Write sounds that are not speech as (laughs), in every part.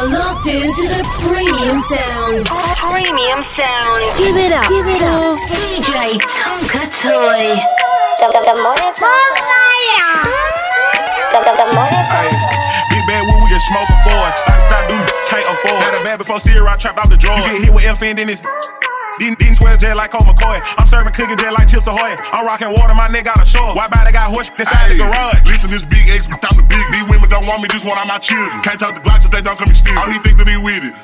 now locked into the premium sounds. Premium sound. Give it up. Give it up. DJ Tonka Toy. Good, good, good morning, Tonka. Good, good, good morning, Hey, Tonka. big bad wood, we can smoke a Ford. Like I do, can't afford. Had a bad before Sierra, I trapped off the drawer. You get hit with FN, then it's. These, these swear jet like Colt McCoy. I'm serving cookies jet like Chips Ahoy. I'm rocking water, my nigga got a shore. Why body got horse inside the garage? Listen, this big X without the big. These women don't want me, just want all my children. Can't talk to Glocks if they don't come and steal. All he think that he with it.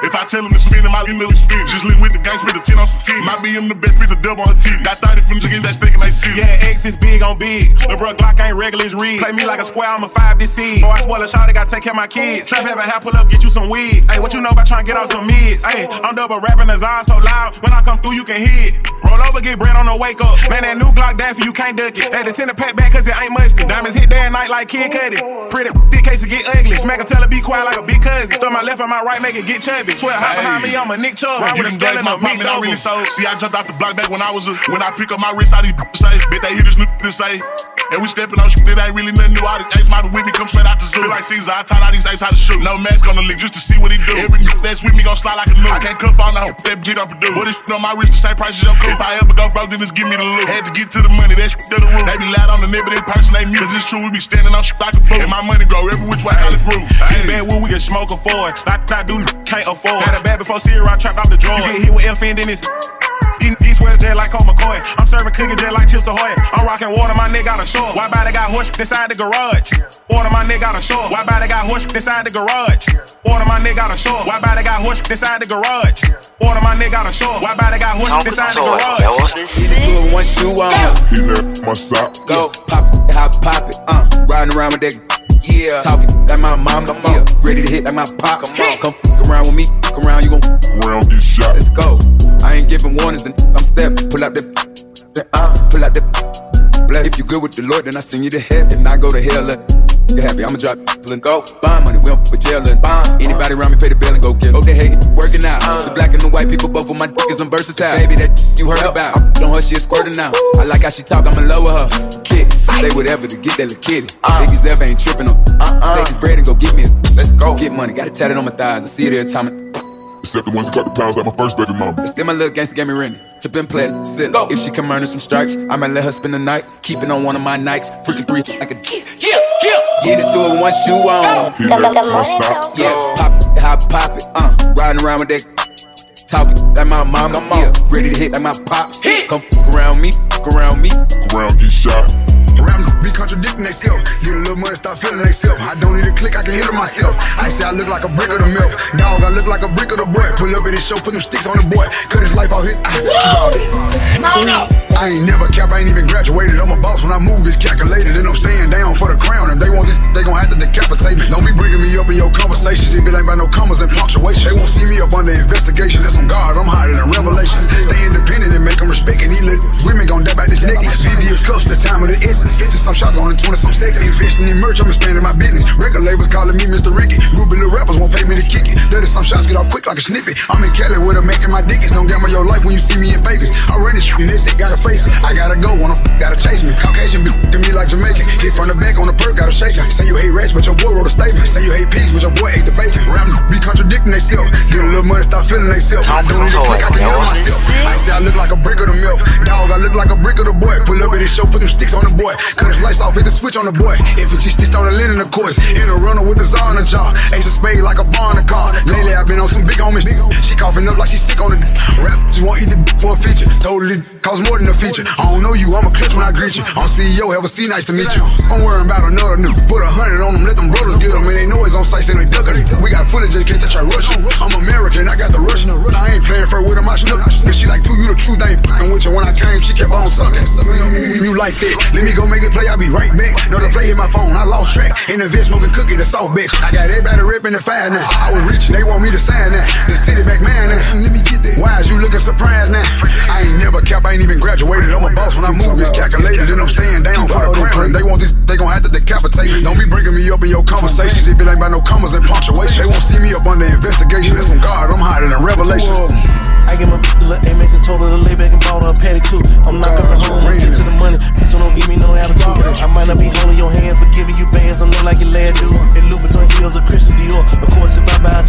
If I tell him to spin him, I will spin. Just live with the gang, spit the 10 on some teeth. My BM the best, spit the double on teeth. Got 30 from niggas that's thinking they see. Yeah, X is big on big. The bro Glock ain't regular, it's read. Play me like a square, I'm a five this seed. Boy, I spoil a shot, I gotta take care of my kids. Trap have a half pull up, get you some wigs. Hey, what you know about trying to get off some mids? Hey, I'm double rapping the Zon so loud. When I come through, you can hear it. Roll over, get bread on the wake up. Man, that new Glock down for you can't duck it. Had to send a pack back cause it ain't musty. Diamonds hit day and night like Kid Cudi. Pretty (laughs) thick case to get ugly. Smack a tell her be quiet like a big cousin. Start my left and my right, make it get chubby. 12 hot behind me, I'm a Nick Chubb. You with a days, skeleton, my poppin', I really sold. See, I jumped off the block back when I was a. When I pick up my wrist, all (laughs) these say, bet they hear this new to (laughs) say. And we steppin' on shit that ain't really nothing new. All these apes model with me come straight out the zoo. Feel like Caesar, I taught all these apes how to shoot. No mask on the league just to see what he do. Every nigga that's with me gon' slide like a new. I can't cuff on the hoe, that bitch don't produce. But this shit on my wrist the same price as your cool. If I ever go broke, then just give me the loot. Had to get to the money, that shit to the roof. They be loud on the nib, but in person they mute. Cause it's true, we be standing on shit like a boot. And my money grow every which way I the group. Big bad wood, we can smoke a Ford. Like I do, can't afford. Had a bad before Sierra, I trapped off the drawer. You get hit with FN, then it's. These, these swear jet like Colt McCoy. I'm serving cookie jet like Chips Ahoy. I'm rocking water, my nigga got a shore. Why body got horse inside the garage? Water, my nigga got a shore. Why body got horse inside the garage? Water, my nigga got a shore. Why body got horse inside the garage? Water, my nigga got a shore. Why body got horse inside the garage? That Hit it to it one shoe on. He left my sock. Go pop it, hop pop it. Uh, riding around with that. Yeah, talking like my mom. Come on, ready to hit like my pop. Come on, come fuck around with me. Fuck around, you gon' Round get shot. let's go. I ain't out the, the uh, pull out the. Bless. If you good with the Lord, then I send you to heaven. I go to hell. uh, You happy? I'ma drop the and go. Bond money, we don't for jail and bond. Anybody around me pay the bill and go get it. Oh, they hate it. Working out. The black and the white people, both of my dick is I'm versatile. Baby, that you heard about. I'm on her, she a squirting now. I like how she talk, I'ma lower her. Kid, say whatever to get that little kitty. Niggas ever ain't tripping on. Take this bread and go get me a. Let's go. Get money, got it tatted on my thighs. I see it every time. Except the ones that cut the pounds like my first baby mama. Still my little gangster gave me rented. Chip and play it, sit. Go. If she come earning some stripes, I might let her spend the night. Keeping on one of my Nikes. Freaking three like a. Yeah, yeah. Get it to it, one shoe on. He Good, good, left good my morning, sock. Tonka. Yeah, pop it, hop, pop it. Uh, riding around with that. Talking like my mama. Come on. Yeah, ready to hit like my pops. Come around me, fuck around me. Round get shot. Around me, be contradicting themselves. Get a little money, start feeling themselves. I don't need a click, I can hit it myself. I say I look like a brick of the milk. Dog, I look like a brick of the bread. Pull up in his show, put them sticks on the boy. Cut his life out his. I, keep all that. I ain't never cap, I ain't even graduated. I'm a boss when I move, it's calculated. And I'm staying down for the crown. If they want this, they gon' have to decapitate me. Don't be bringing me up in your conversations if it ain't about no commas and punctuation. They won't see me up under investigation. That's on God, I'm hiding in revelations. Stay independent and make them respect it. He live, women gon' die by this nigga. VVS cuffs, the time of the essence. 50 some shots on the 20 some seconds. Investing in merch, I'm expanding my business. Record labels calling me Mr. Ricky. Ruby little rappers won't pay me to kick it. 30 some shots get off quick like a snippet. I'm in Cali with a making my dickens. Don't gamble your life when you see me in Vegas. I run this shit and this shit gotta face it. I gotta go, wanna f- gotta chase me. Caucasian be f***ing me like Jamaican. Hit from the back on the perk, gotta shake it. Say you hate rats, but your boy wrote a statement. Say you hate peas, but your boy ate the bacon. Rap be contradicting themselves. Get a little money, start feeling themselves. I don't need a click, I can handle myself. I say I look like a brick of the milk. Dog, I look like a brick of the boy. Pull up at his show, put them sticks on the boy. Cut his lights off, hit the switch on the boy. If it just stitched on the linen, of course. In a runner with the czar on the jaw. Ace of spade like a bar in the car. Lately, I've been on some big homies. She coughing up like she sick on the rap. Just want eat the for a feature. Totally cost more than a feature. I don't know you, I'm a clutch when I greet you. I'm CEO, have a C, nice to meet you. I'm worrying about another new. Put a hundred on them, let them brothers get them. And they know it's on site, say they it. We got footage in case they try rushing. I'm American, I got the Russian. I ain't playing for with her, my snook. But she like, two, you the truth, I ain't fucking with you. When I came, she kept on sucking. You like that? Let me go make it play, I'll be right back. No, the play in my phone, I lost track. In the vid smoking cookie, the soft bitch. I got everybody ripping the fire now. I was reaching, they want me to sign that. The city back man now. Let me get that. Why is you looking surprised now? I ain't never cap, I ain't even graduated. I'm a boss when I move, it's calculated. And I'm staying down for the crown. They want this, they gon' have to decapitate me. Don't be bringing me up in your conversations if it ain't about no commas and punctuation. They won't see me up under investigation. That's on God, I'm hiding in revelations. I get my little Amex and told her to lay back and bought her a paddock too. I'm not coming home, I'm get to the money. Bitch, don't give me no attitude. I might not be holding your hands, but giving you bands, don't look like your lad do. And Louboutin heels or Christian Dior. Of course, if I buy a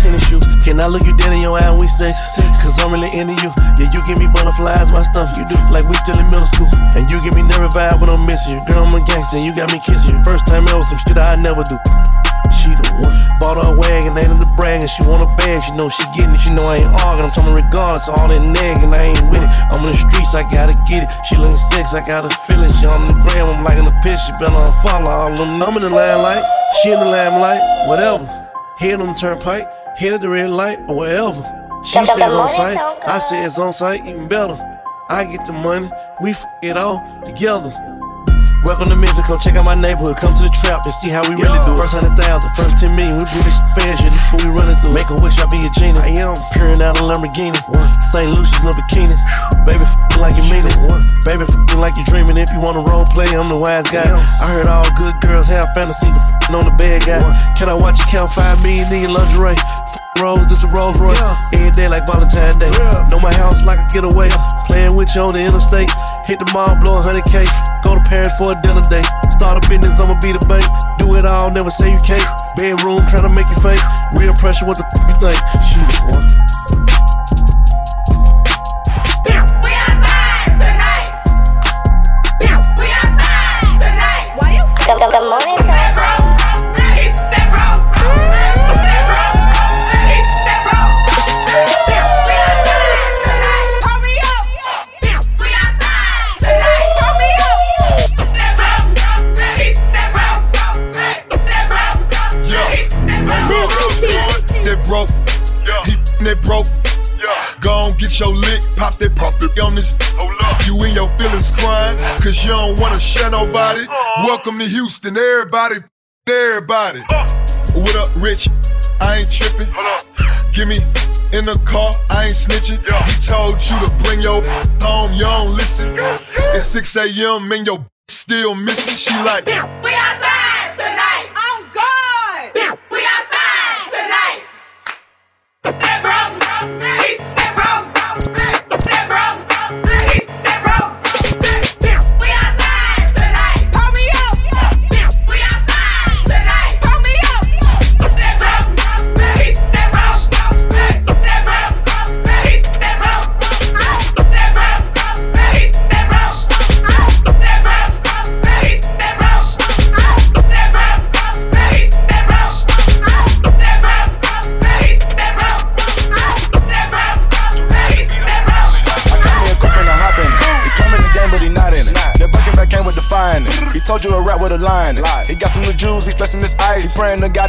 can I look you dead in your eye and we sex. Cause I'm really into you. Yeah, you give me butterflies, my stomach. You do like we still in middle school. And you give me nervous vibe when I'm missing you. Girl, I'm a gangster and you got me kissing you. First time ever, some shit I never do. She the one. Bought her a wagon, ain't in the brag, and she want a bag. She know she getting it, she know I ain't arguing. I'm talking regardless, all in neg, and I ain't with it. I'm in the streets, I gotta get it. She looking sex, I got a feeling. She on the gram, I'm liking the pitch. She better unfollow all them. I'm in the limelight, she in the limelight, whatever. Head on the turnpike, head at the red light, or whatever. She says on site, I say it's on site, even better. I get the money, we f it all together. Welcome to Memphis, come check out my neighborhood. Come to the trap and see how we really do. it. First hundred thousand, first ten million, we do this fast shit. This what we running through. Make a wish, I be a genie. I am peering out a Lamborghini. St. Lucia's no bikini. Baby, f like you mean it. Baby, f like you dreaming. If you wanna role play, I'm the wise guy. I heard all good girls have fantasies f***ing on the bad guy. Can I watch you count five million in your lingerie? F Rose, this a Rolls Royce. Every day like Valentine's Day. Know my house like a getaway. Playing with you on the interstate. Hit the mall, blow a hundred K. Go to Paris for a dinner date. Start a business, I'ma be the bank. Do it all, never say you can't. Bedroom, tryna make you fake. Real pressure, what the f you think? Shoot. Welcome to Houston, everybody, everybody. What up, Rich? I ain't tripping. Give me in the car, I ain't snitching. He told you to bring your home, you don't listen. It's 6 a.m. and your still missing. She like,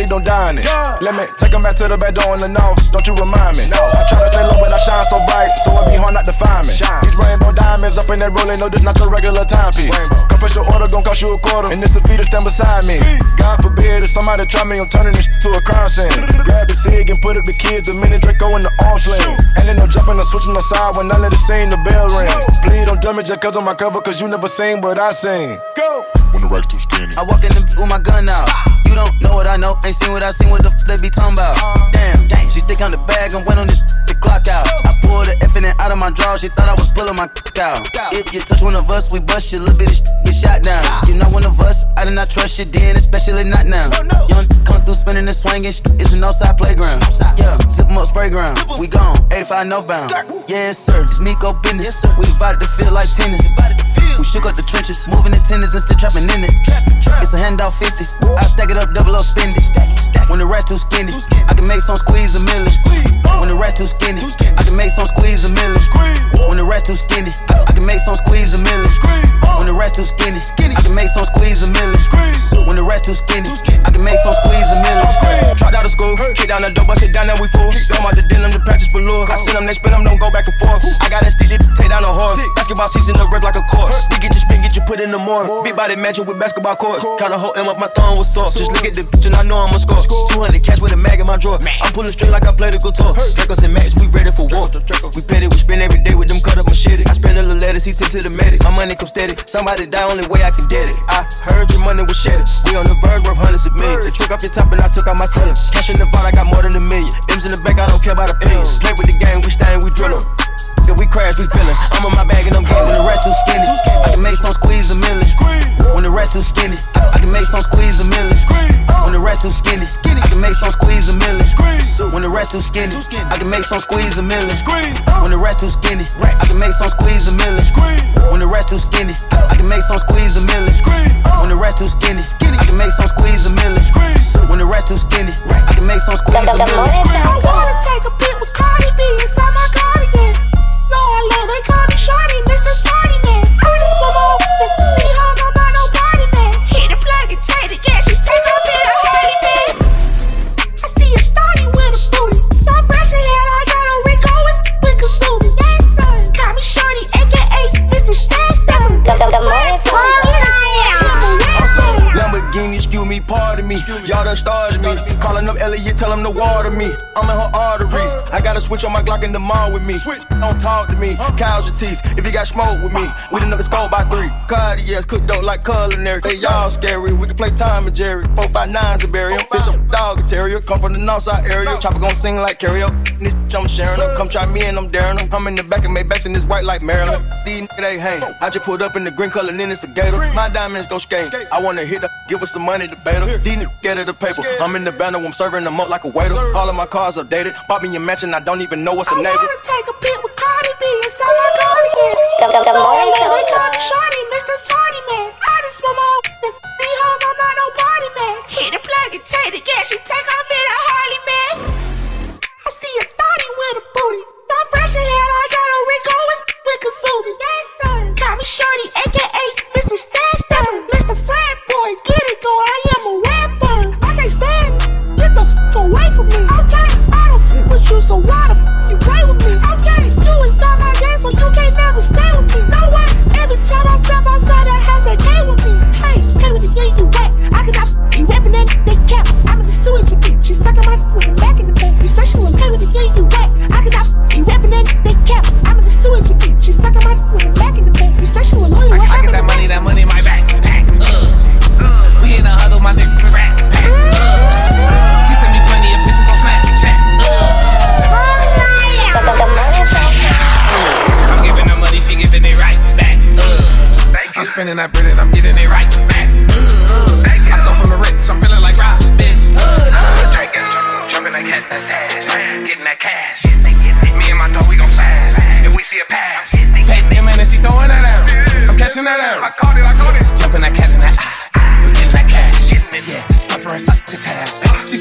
He praying to God he don't die in it. Let me take him back to the back door in the north. Don't you remind me? No. I try to stay low, but I shine so bright, so it be hard not to find me. Shine. These rainbow diamonds up in that rolling, no, this not your regular timepiece. Compression order gon' cost you a quarter, and this a fee to stand beside me. God forbid if somebody try me, I'm turning this to a crime scene. (laughs) Grab the cig and put up the kids, the minute Draco in the arm sling. And then no jumping or switching the side when I let it sing, the bell ring. Please don't jump me just cause on my cover, cause you never seen what I seen. Go! When the rack's too skinny. I walk in the with my gun out. Don't know what I know, ain't seen what I seen, what the f they be talking about. Damn, she stick on the bag and went on this the clock out. I pulled the F in and out of my draw, she thought I was pulling my out. If you touch one of us, we bust you, little bit of sh- get shot down. You not one of us, I do not trust you then, especially not now. Young come through spinning and swinging, sh- it's an outside playground. Yeah, zip 'em up, Sprayground. We gone, 85 northbound. Yes, sir, it's Migo business. We divided to feel like tennis. We shook up the trenches, moving the tennis and still trapping in it. It's a handout 50. I stack it up, double up, spend it. When the rest too skinny, I can make some squeeze a million. When the rest too skinny, I can make some squeeze a million. When the rest too skinny, I can make some squeeze a million. When the rest too skinny, I can make some squeeze a million. When the rest too skinny, I can make some squeeze a million. Dropped out of school, kick down the door, bust it down, now we full. Come out the denim, the practice lure. I send them, they spin them, don't go back and forth. I got that stick, take down a horse. Basketball season, the rip like a court. We get you spin, get you put in the morning. Big body mansion with basketball court. Kinda hold him up, my thumb was sore. Just look at the bitch and I know I'ma score. 200 cash with a mag in my drawer. I'm pulling straight like I played a guitar. Dracos and Max, we ready for war. We petty, we spend every day with them cut up machete. I spend a little letters, he sent to the medics. My money come steady. Somebody die, only way I can get it. I heard your money was shattered. We on the verge, worth hundreds of millions. They took off your top and I took out my cellar. Cash in the vault, I got more than a million. M's in the bank, I don't care about opinions. Play with the game, we stain, we drill 'em. If we crash, we feelin'. I'm on my bag and I'm getting When the rest too skinny, I can make some squeeze a million. When the rest too skinny, I can make some squeeze a million. When the rest too skinny, I can make some squeeze a million. When the rest rest too skinny, I can make some squeeze a million. When the rest too skinny, I can make some squeeze a million. When the rest too skinny, I can make some squeeze a million. When the rest too skinny, I can make some squeeze a million. When the rest too skinny, I can make some squeeze a million. I wanna take a pic with Cardi B inside my cardigan. No, Elliot, tell him to water me. I'm in her arteries. I got a switch on my Glock in the mall with me. Switch, don't talk to me. Casualties, if you got smoke with me. We done know the scope by three. Cardiacs, cook dope like culinary. Hey, y'all scary. We can play Tom and Jerry. Four, five, nines to bury him. Bitch, I'm a dog and terrier. Come from the north side area. Chopper gon' sing like karaoke. This bitch, I'm sharing them. Come try me and I'm daring them. I'm in the back of my back and this white like Maryland. These niggas they hang. I just pulled up in the green color, and then it's a gator. My diamonds go skate. I wanna hit her, give her some money to bait her. These niggas get her the paper. I'm in the banner, I'm serving them up like a waiter. All of my cars updated. Bought me a mansion, I don't even know what's a I neighbor. wanna take a pic with Cardi B inside my cardigan. Good- good- good morning, They Tonka. call me Shorty, Mr. Tardy Man. I just want more with me hoes, I'm not no party man. Hit the plug and take the gas, you take off in a Harley man. I see a thotty with a booty. So fresh in ahead, I got a Rico with, with Kasumi. Yes, sir. Call me Shorty, aka Mr. Stash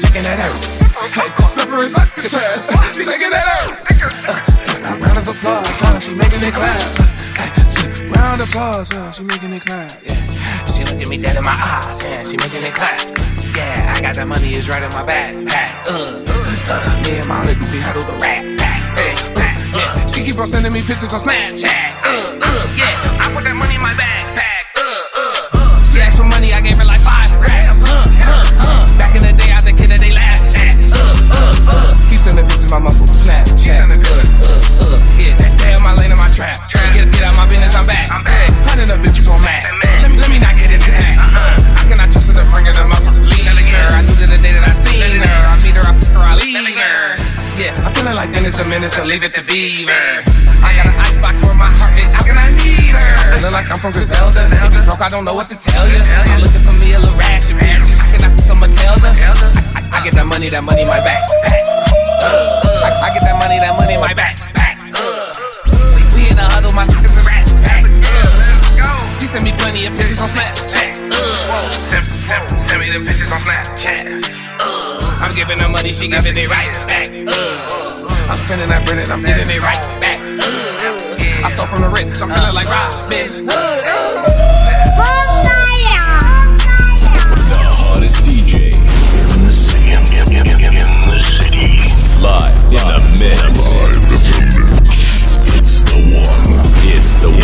succotash. She shaking that out. Hey, suffering succotash. She shaking that out. Uh, round of applause, huh? She making it clap. Uh, Round of applause, huh? She making it clap. Yeah. She looking me dead in my eyes, yeah. She making it clap. Yeah, I got that money, it's right in my backpack. Uh, uh, me and my little be huddle the rat pack. Uh, yeah, she keep on sending me pictures on Snapchat. Uh, Keep sending pictures of my motherfucker Snapchat. Uh, uh, uh. Yeah, stay, stay in my lane in my trap. Get, get out my business, I'm back. I'm back. Hundred of bitches on Mac. Let me, let me not get into that. Uh-uh. I cannot trust her to bring her them up. Leave her. I knew that the day that I seen her. I meet her, I fuck her, I leave her. Yeah, I'm feeling like Dennis the Menace, so leave it to Beaver. I got an icebox where my heart is. How can I need her? Feeling like I'm from Griselda. If you broke, I don't know what to tell you. I'm looking for me a little ratchet. I cannot fuck a Matilda. I, I, I get that money, that money my back. Pack. I, I get that money, that money in my back. Pack. Uh, we in the huddle, my niggas a rat. Pack. Uh, she sent me plenty of pictures on Snapchat. Uh, send, send, send me the pictures on Snapchat. I'm giving her money, she giving it right back. Uh, I'm spending that bread and I'm getting it right back. I stole from the rich, I'm feeling like Robin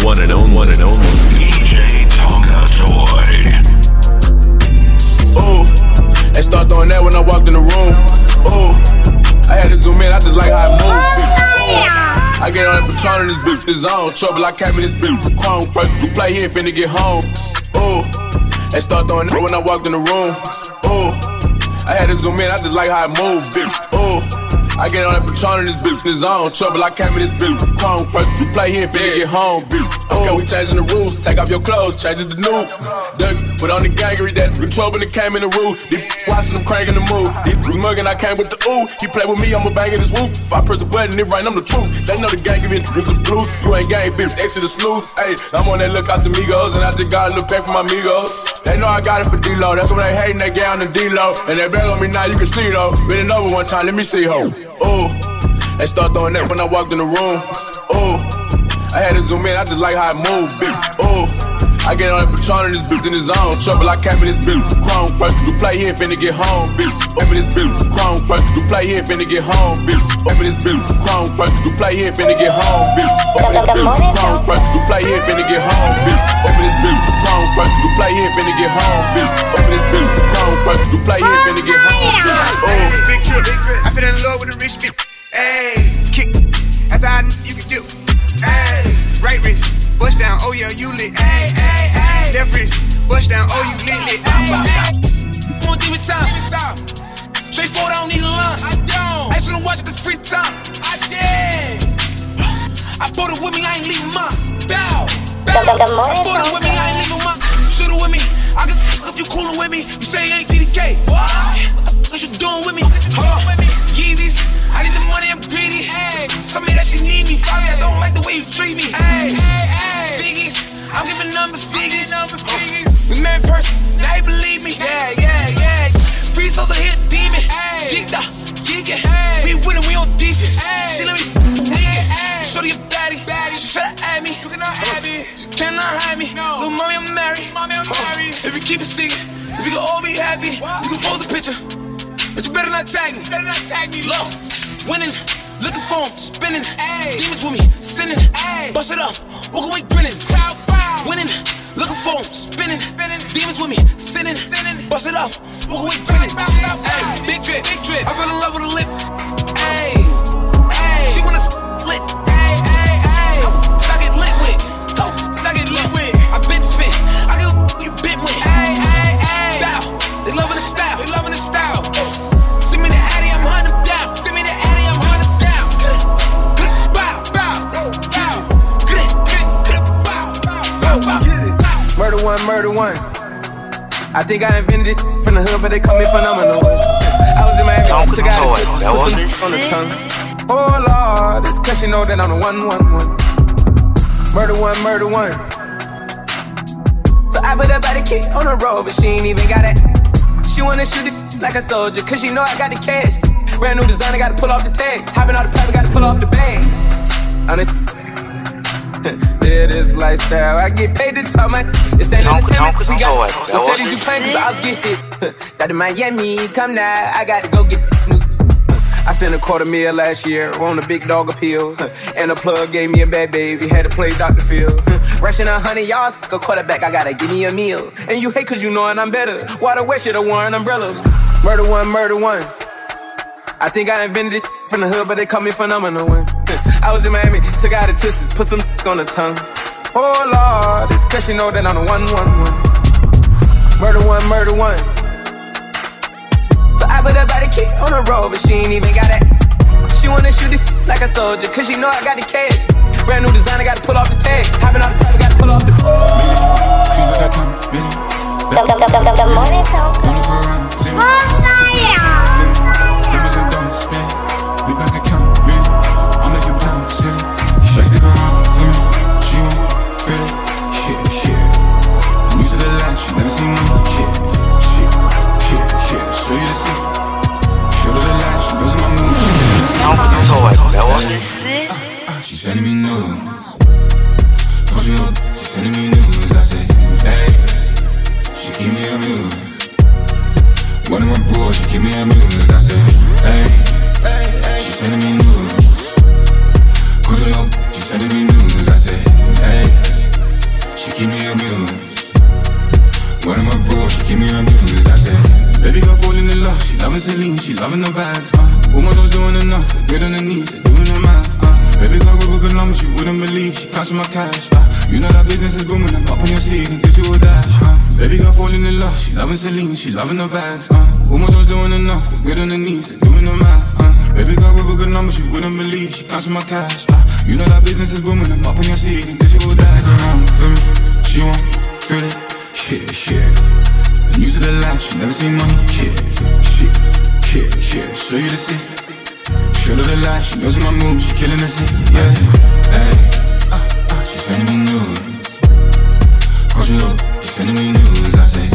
one and only. One and only. DJ Tonka Toy. Ooh, they start throwing that when I walked in the room. Ooh, I had to zoom in, I just like how it moves. Ooh, I get on that Patron in this bitch, this on trouble. I came in this bitch with chrome. First we play here, finna get home. Ooh, they start throwing that when I walked in the room. Ooh, I had to zoom in, I just like how it move, bitch. Ooh. I get on that Patron in this bitch, this on trouble. I came in this bitch with chrome. First we play here, finna get home, bitch. Ooh. we changing the rules. Take off your clothes, changes the new. Duck, put on the gangery that control when it came in the roof. These watching them cranking the move. These was mugging, I came with the ooh. He play with me, I'ma bang in his roof. If I press a button, it right, I'm the truth. They know the gang give me the blues. You ain't gang, bitch, extra the snooze. Hey, I'm on that look out amigos, and I just got a little back for my amigos. They know I got it for D-Lo. That's when they hating, they get on the D-Lo. And they back on me now, you can see though. Been over one time, let me see ho. Ooh. They start throwing that when I walked in the room. Ooh. I had to zoom in, I just like how it move, bitch. Ooh. I get on that Patron and this bitch in his own trouble. I came in this bitch chrome first. You play here, finna get home, bitch. Came in this bitch chrome first. You play here, finna get home, bitch. Came in this bitch chrome first. You play here, finna get home, bitch. Came in this bitch chrome first. You play here, finna get home, bitch. Came in this bitch chrome first. You play here, finna get home, bitch. Came in this bitch chrome first. You play here, finna get home, bitch. Oh, big trip. I fell in love with a rich bitch. Ayy, kick. After I knew you could do. Ayy, right wrist, bust down. Oh yeah, you lit. Ayy, ayy, ayy. Left wrist, bust down. Oh you lit, lit. Ayy, Won't give it time. Straightforward, I don't need a line. I don't. I should've watched the free time. I did. I bought it with me, I ain't leaving mine. Bow. Bow. I bought it with me, I ain't leaving mine. Should've with me. I can f- if you coolin' with me. You say you ain't Number figures. We met in person, you believe me. Yeah, yeah, yeah. Free souls are hit demon. Hey. Geeked up, geeking. Hey. We winning, we on defense. Hey. She let me. Hey. Shorty a baddie. baddie. She try to add me. You cannot add me. She cannot hide me. Little mommy, I'm married. Mommy, I'm uh-huh. married. If you keep it secret, if we can all be happy, you can pose a picture. But you better not tag me. Better not tag me. Low, winning, looking for him, spinning. Demons with me, sinning. Bust it up, spinning. spinning. Demons with me, sinning. sinning. Bust it up, walk away grinning. Think I invented it from the hood, but they call me phenomenal. I was in my Don't took out a kisses, that put some on the tongue. Oh Lord, this cause you know that I'm the one, one, one. Murder one, murder one. So I put her body kick on the road, but she ain't even got it. She wanna shoot it like a soldier, cause she know I got the cash. Brand new designer, gotta pull off the tag. Hopping out the pipe, gotta pull off the bag. On it. Yeah, this lifestyle. I get paid to talk my. Ain't Don't- entertainment. We got. What That cities you playing? Cause I was get hit. (laughs) Got to Miami, come now. I got to go get new. I spent a quarter meal last year on a big dog appeal. (laughs) And a plug gave me a bad baby, had to play Dr. Phil. (laughs) Rushing a hundred yards, a quarterback, I gotta give me a meal. And you hate cause you knowin' I'm better. Why the West should've worn umbrella? Murder one, murder one. I think I invented it from the hood, but they call me phenomenal one. I was in Miami, took out the tussies, put some on the tongue. Oh Lord, it's cause you know that I'm the one, one, one. Murder one, murder one. So I put her the kick on the road, but she ain't even got it. She wanna shoot it like a soldier, cause she know I got the cash. Brand new designer, gotta pull off the tag. Hopping out the pipe, gotta pull off the. The, the, the, the, the morning talk. Don't up, she loving the bags. Uh. Woman was doing enough, they get on her knees, they doing the math. Uh. Baby girl with a good number, she wouldn't believe. She counting my cash. Uh. You know that business is booming, I'm up on your seat and you like a round, feel me? She want, feel it, yeah, yeah. New to the line, she never seen money, yeah, shit, yeah, yeah. Show you the city, show her the light, she knows my moves, she killing the city, yeah. Hey, uh, uh, she sending me news, call you up, she sending me news. I say,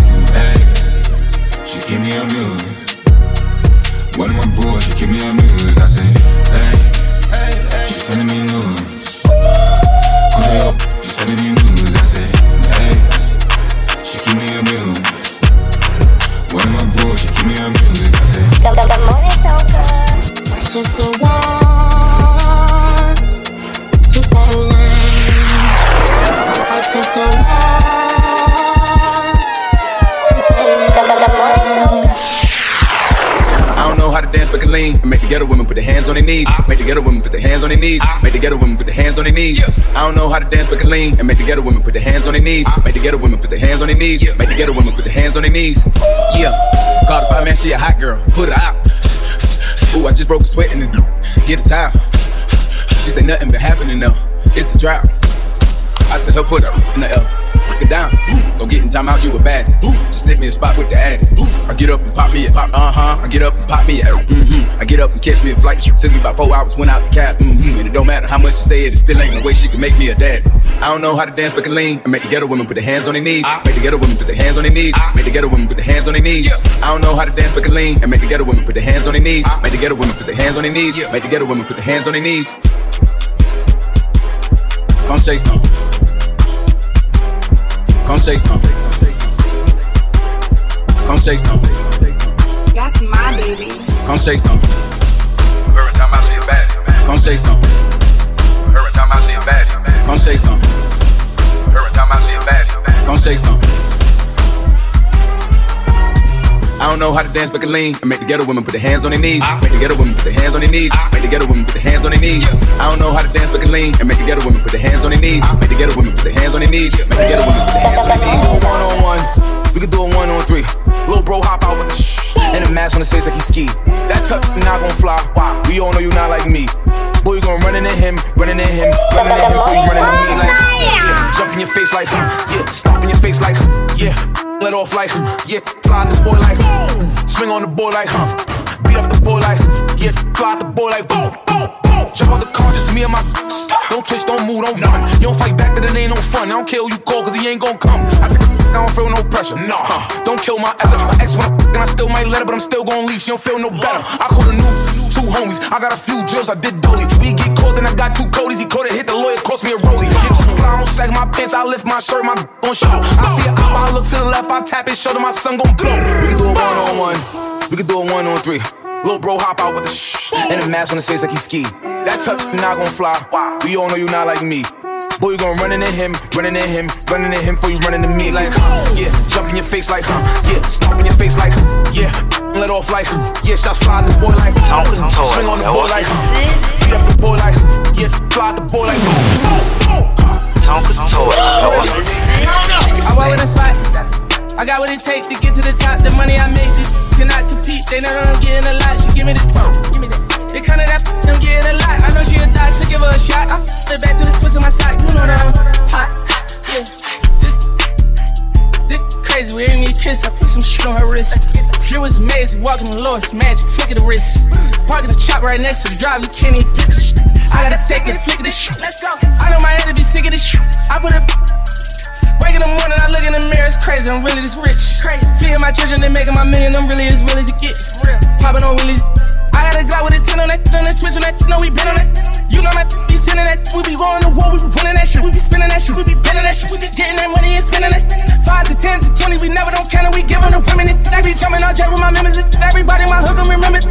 And make the ghetto women put their hands on their knees. Make the ghetto women put their hands on their knees. Make the ghetto women put their hands on their knees. Yeah. Call the fire man, she a hot girl. Put her out. Ooh, I just broke a sweat in the get a towel. She say nothing been happening though. It's a drought. I tell her put her in the L. It down. Go get in time out, you a baddie. Just set me a spot with the addy. I get up and pop me a pop, uh huh. I get up and pop me a, mm-hmm. I get up and catch me a flight. Took me about four hours, went out the cab, mm-hmm. And it don't matter how much she say it, it still ain't no way she can make me a daddy. I don't know how to dance, but can lean. And make the ghetto women put their hands on their knees. Make the ghetto women put their hands on their knees. Make the ghetto women put their hands on their knees. I don't know how to dance, but can lean. And make the ghetto women put their hands on their knees. Make the ghetto women put their hands on their knees. Make the ghetto women put their hands on their knees. Come say some. Come say some. Come say some. That's my baby. Come say some. Every time I see a baddie, Come say some. every time I see a baddie, Come say some. every time I see a baddie, Come say some. I don't know how to dance, but can lean. And make the ghetto women put their hands on their knees. Make the ghetto women put their hands on their knees. Make the ghetto women put their hands on their knees. I don't know how to dance, but can lean. And make the ghetto women put their hands on their knees. Make the ghetto women put their hands on their knees. Make the ghetto women put their hands on their knees. One on one, we can do a one on three. Little bro hop out with the shh. And a mask on his face like he ski. That tuck not gonna fly. We all know you not like me. Boy, you gon' run into him, running into him, running into him, in your face like yeah, stop in your face like yeah. Let off like yeah, fly the boy like swing on the boy like beat up the boy like yeah, fly the boy like boom, boom, boom. Jump on the car, just me and my don't twitch, don't move, don't run. You don't fight back, that it ain't no fun. I don't who you call, cause he ain't gon' come. I take a I don't feel no pressure. Nah, huh. don't kill my ether. My ex wanna and I still might let her, but I'm still gon' leave. She don't feel no better. I call the new two homies. I got a few drills, I did dolly. We get caught, then I got two Codys. He caught it, hit the lawyer, cost me a rollie. Get I don't sag my pants, I lift my shirt, my on show. I see a op, I look to the left, I tap his shoulder, my son gon' blow. We can do a one on one, we can do a one on three. Little bro hop out with the shh and a mask on his face like he ski. That touch not gon' fly. We all know you not like me. Boy, you gon' run into him, running into him, running into him before you run into me. Like, yeah, jump in your face like, huh, yeah, stop in your face like, yeah, let off like, yeah, shots fly this boy like, swing on the boy like, beat up the boy like, yeah, fly the boy like, I walk with a spot. I got what it takes to get Lord's magic. Flick of the wrist. Parking the chop right next to the drive. You can't even pick shit. I gotta take it. Flick shit. Let's go. I know my head to be sick of this shit. I put a Wake in the morning, I look in the mirror, it's crazy, I'm really this rich. Feeding my children, they making my million, I'm really as real as it get. Popping on really. I had a Glock with a 10 on that, on that switch on that, no, we been on that. You know my be sending that, we be going to war, we be winning that shit, we be spinning that shit, we be betting that shit, we be getting that money and spending that. Five to ten to twenty, we never giving the women it. I be jumping with my everybody my hook 'em remember.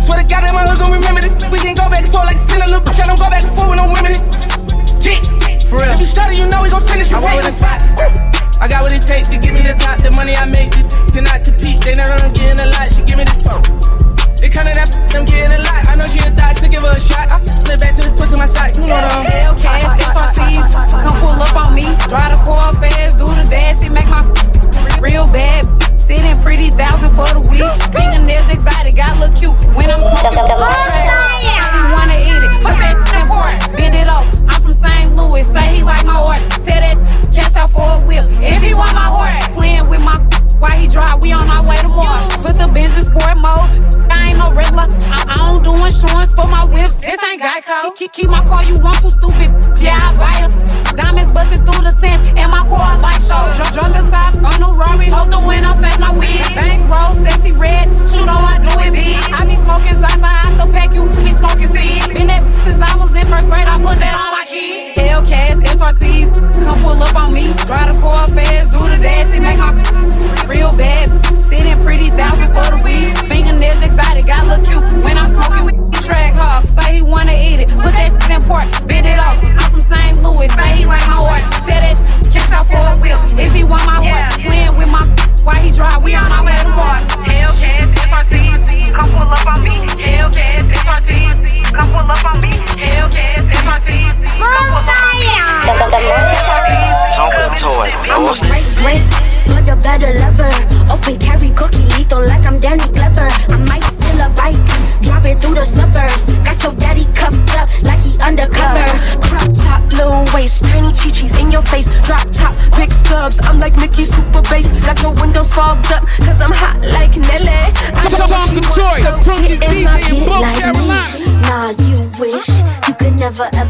Swear to God that my hook 'em remember it. We can go back and forth like 10 a little bitch, I don't go back and forth with no women. Yeah. For real. If you started, you know we gon' finish it. I walk with a spot. I got what it takes to get to the top. The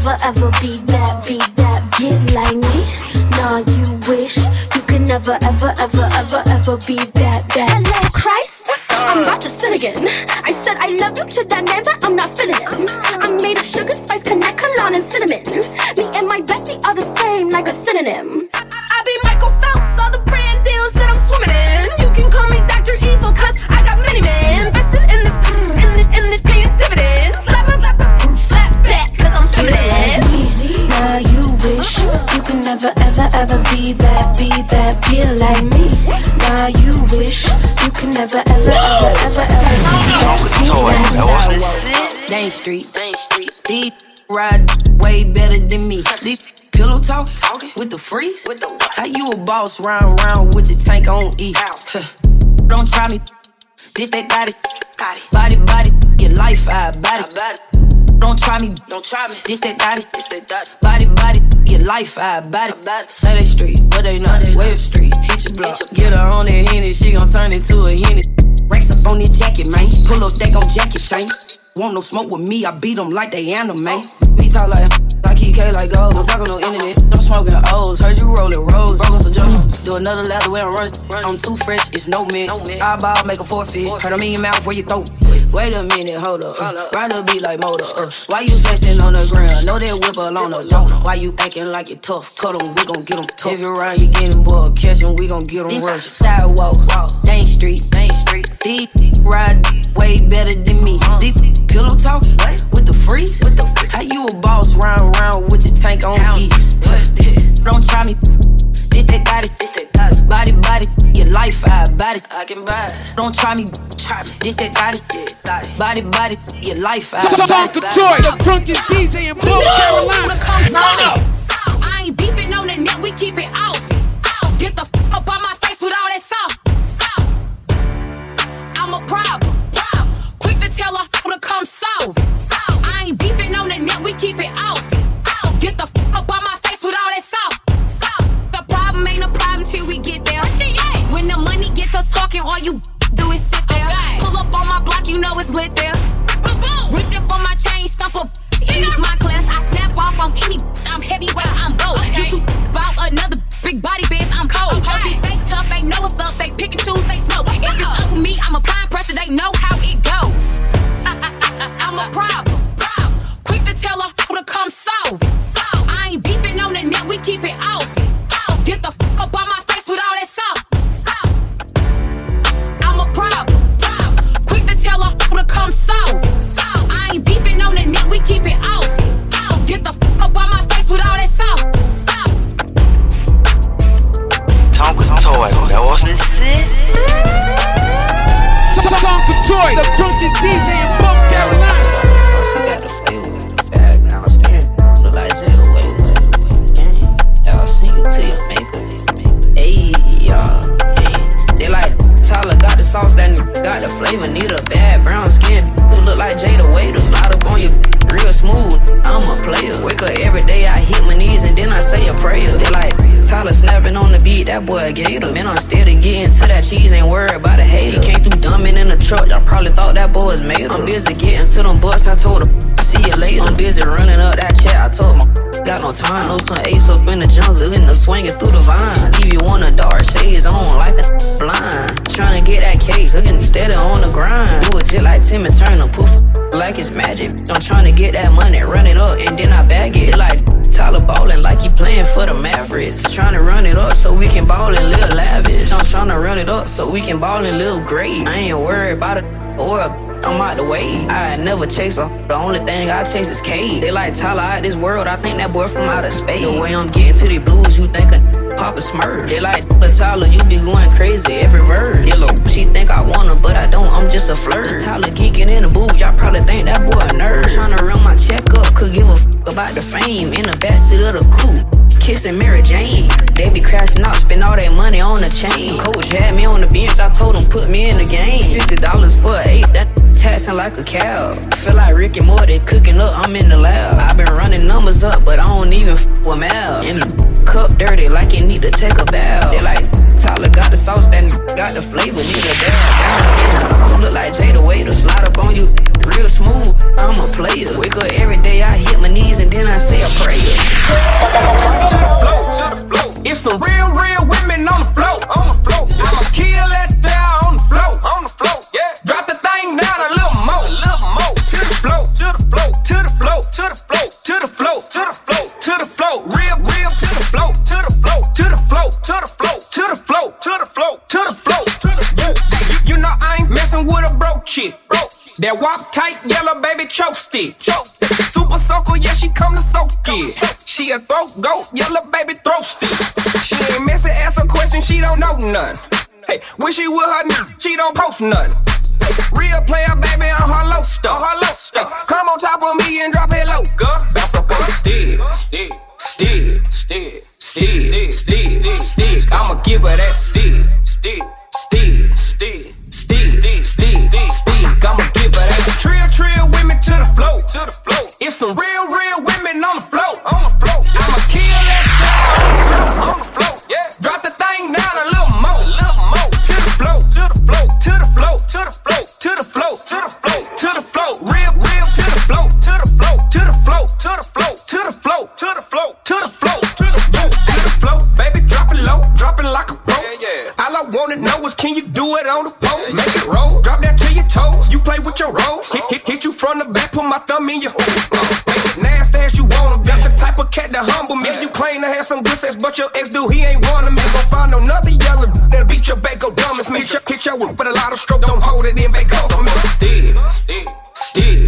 never, ever, be that, be that, get like me. Nah, you wish you could never, ever, ever, ever, ever be that, that. Hello, Christ. I'm about to sin again. I said I love you to that man, but I'm not feeling it. I'm made of sugar, spice, connect, cologne, and cinnamon. Me and my bestie are the same, like a synonym. That, be that, be like me. Now you wish you could never, ever, ever, ever, ever be that, be like Dane Street, Dane Street, deep ride way better than me. Deep pillow talk, talking with the freeze. With the how you a boss round round with your tank on E? Huh. Don't try me, this that got it, body body, your life I body. Don't try me, don't try me. This that got this that got. Body body, your life I body. Body. Say they street, but they not. Wave Street, hit your block, get her on that henny, she gon' turn into a henny. Racks up on this jacket, man. Pull up deck on jacket chain. Want no smoke with me, I beat them like they anime. Me talk like I keep K like gold. Don't talk on no internet. I'm smoking O's. Heard you rolling rolls. Broken some jump. Do another lap the way I'm running. I'm too fresh, it's no mint. I ball, make a forfeit. Heard I'm in your mouth where you throat. Wait a minute, hold up. Uh, ride a beat like motor. Uh, why you flexing on the ground? Know that whip alone the don't. Why you acting like you tough? Cut 'em, we gon' get 'em tough. If you run, you getting bored. Catch 'em, we gon' get get 'em rush. Sidewalk, Dane Street, Dane Street. Deep ride, way better than me. Deep pillow talking with the freeze. How you a boss round round with your tank on E? Don't try me. This that got it. This that got it. Body body, your life I body. I can buy it. Don't try me. Try me. This that got it. Body body, your life I body. Tonka Toy, the drunkest DJ in North Carolina. I ain't beefing on the net, we keep it off. Get the f up on my face with all that sauce. I'm a problem. problem. Quick to tell her come solve. I ain't beefing on the net, we keep it off. Get the f up on my face with all that sauce. The problem ain't a problem till we get there. When the money get to talking, all you do is sit there. Pull up on my block, you know it's lit there. Reaching for my chain, stump up. Use my class, I snap off on any. I'm heavyweight, I'm bold. You two about another big body bitch, I'm cold. Hoes be fake tough, they know what's up. They pick and choose, they smoke. If it's up uh-huh. with me, I'm applying pressure, they know how that boy a gator. Man, I'm steady getting to that cheese, ain't worried about a hater. He came through dumbing in the truck, y'all probably thought that boy was made. I'm busy getting to them butts, I told her. I see you later. I'm busy running up that chat. I told my (laughs) got no time. Know some ace up in the jungle, in the swinging through the vines. Leave you on the dark shades on like a (laughs) blind. Trying to get that case, looking steady on the grind. Do it just like Timmy Turner, poof like it's magic. I'm trying to get that money, run it up, and then I bag it like Tyler ballin' like he playing for the Mavericks. Trying to run it up so we can ball and live lavish. I'm trying to run it up so we can ball and live great. I ain't worried about it or a I'm out the way. I never chase a. The only thing I chase is K. They like Tyler out this world. I think that boy from outer space. The way I'm getting to the blues, you think a pop a smurf. They like, but Tyler, you be going crazy every verse. Yellow, she think I want her, but I don't. I'm just a flirt. Tyler geeking in the booth, y'all probably think that boy a nerd. Tryna run my check up, could give a about the fame in the backseat of the coupe kissing Mary Jane. They be crashing out, spend all their money on the chain. Coach had me on the bench, I told him put me in the game. Sixty dollars for an eight, that taxing like a cow. Feel like Rick and Morty cooking up, I'm in the lab. i been running numbers up, but I don't even f with math. Cup dirty like you need to take a bath. They like Tyler got the sauce, that got the flavor, need a dab. Look like Jada way to slide up on you real smooth. I'm a player. Wake up every day, I hit my knees and then I say a prayer. to the flow, to the flow. It's some real, real women on the floor, That walk tight, yellow baby choke stick. Choke. Super soaker, yeah, she come to soak it. She a throat goat, yellow baby throat stick. She ain't messing, ask a question, she don't know none. Hey, wish she would her n- she don't post none. Hey, real player, baby, on her low stuff. Her low stuff. Come on top of me and drop it low, girl. Bounce up on the stick, stick, stick, stick, stick, stick, stick, stick. I'ma give her that stick, stick stick, stick, It's the real, real Hit your, hit your whip with a lot of stroke, don't hold it in, back on me. Stick, stick, stick,